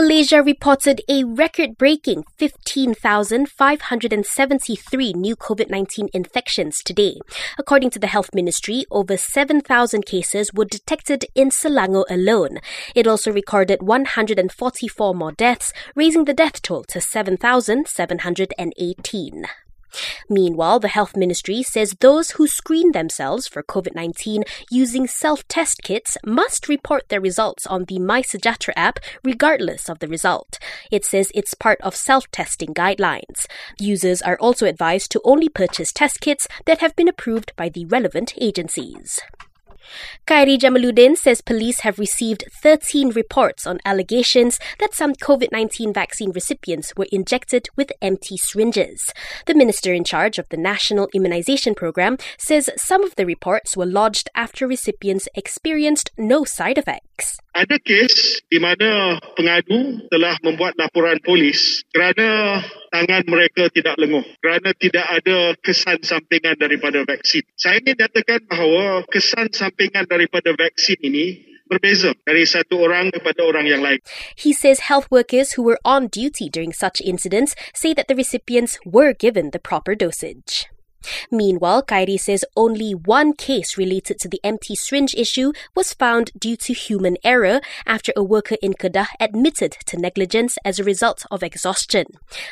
Malaysia reported a record breaking 15,573 new COVID 19 infections today. According to the Health Ministry, over 7,000 cases were detected in Selangor alone. It also recorded 144 more deaths, raising the death toll to 7,718. Meanwhile, the Health Ministry says those who screen themselves for COVID 19 using self test kits must report their results on the MySejahtera app regardless of the result. It says it's part of self testing guidelines. Users are also advised to only purchase test kits that have been approved by the relevant agencies. Khairy Jamaluddin says police have received 13 reports on allegations that some COVID 19 vaccine recipients were injected with empty syringes. The minister in charge of the National Immunization Program says some of the reports were lodged after recipients experienced no side effects. Ada kes di mana pengadu telah membuat laporan polis kerana tangan mereka tidak lenguh, kerana tidak ada kesan sampingan daripada vaksin. Saya ingin nyatakan bahawa kesan sampingan daripada vaksin ini berbeza dari satu orang kepada orang yang lain. He says health workers who were on duty during such incidents say that the recipients were given the proper dosage. Meanwhile, Khairy says only one case related to the empty syringe issue was found due to human error after a worker in Kedah admitted to negligence as a result of exhaustion.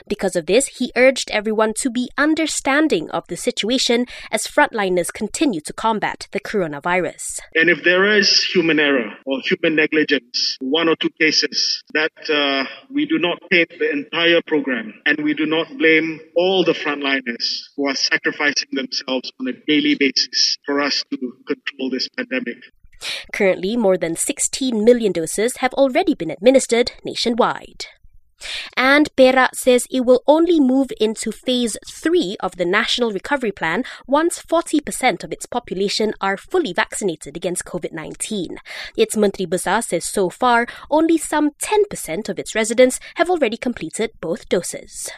Because of this, he urged everyone to be understanding of the situation as frontliners continue to combat the coronavirus. And if there is human error or human negligence, one or two cases, that uh, we do not paint the entire program and we do not blame all the frontliners who are sacrificing sacrificing themselves on a daily basis for us to control this pandemic. Currently, more than 16 million doses have already been administered nationwide. And Perak says it will only move into phase 3 of the National Recovery Plan once 40% of its population are fully vaccinated against COVID 19. Its Menteri Besar says so far only some 10% of its residents have already completed both doses.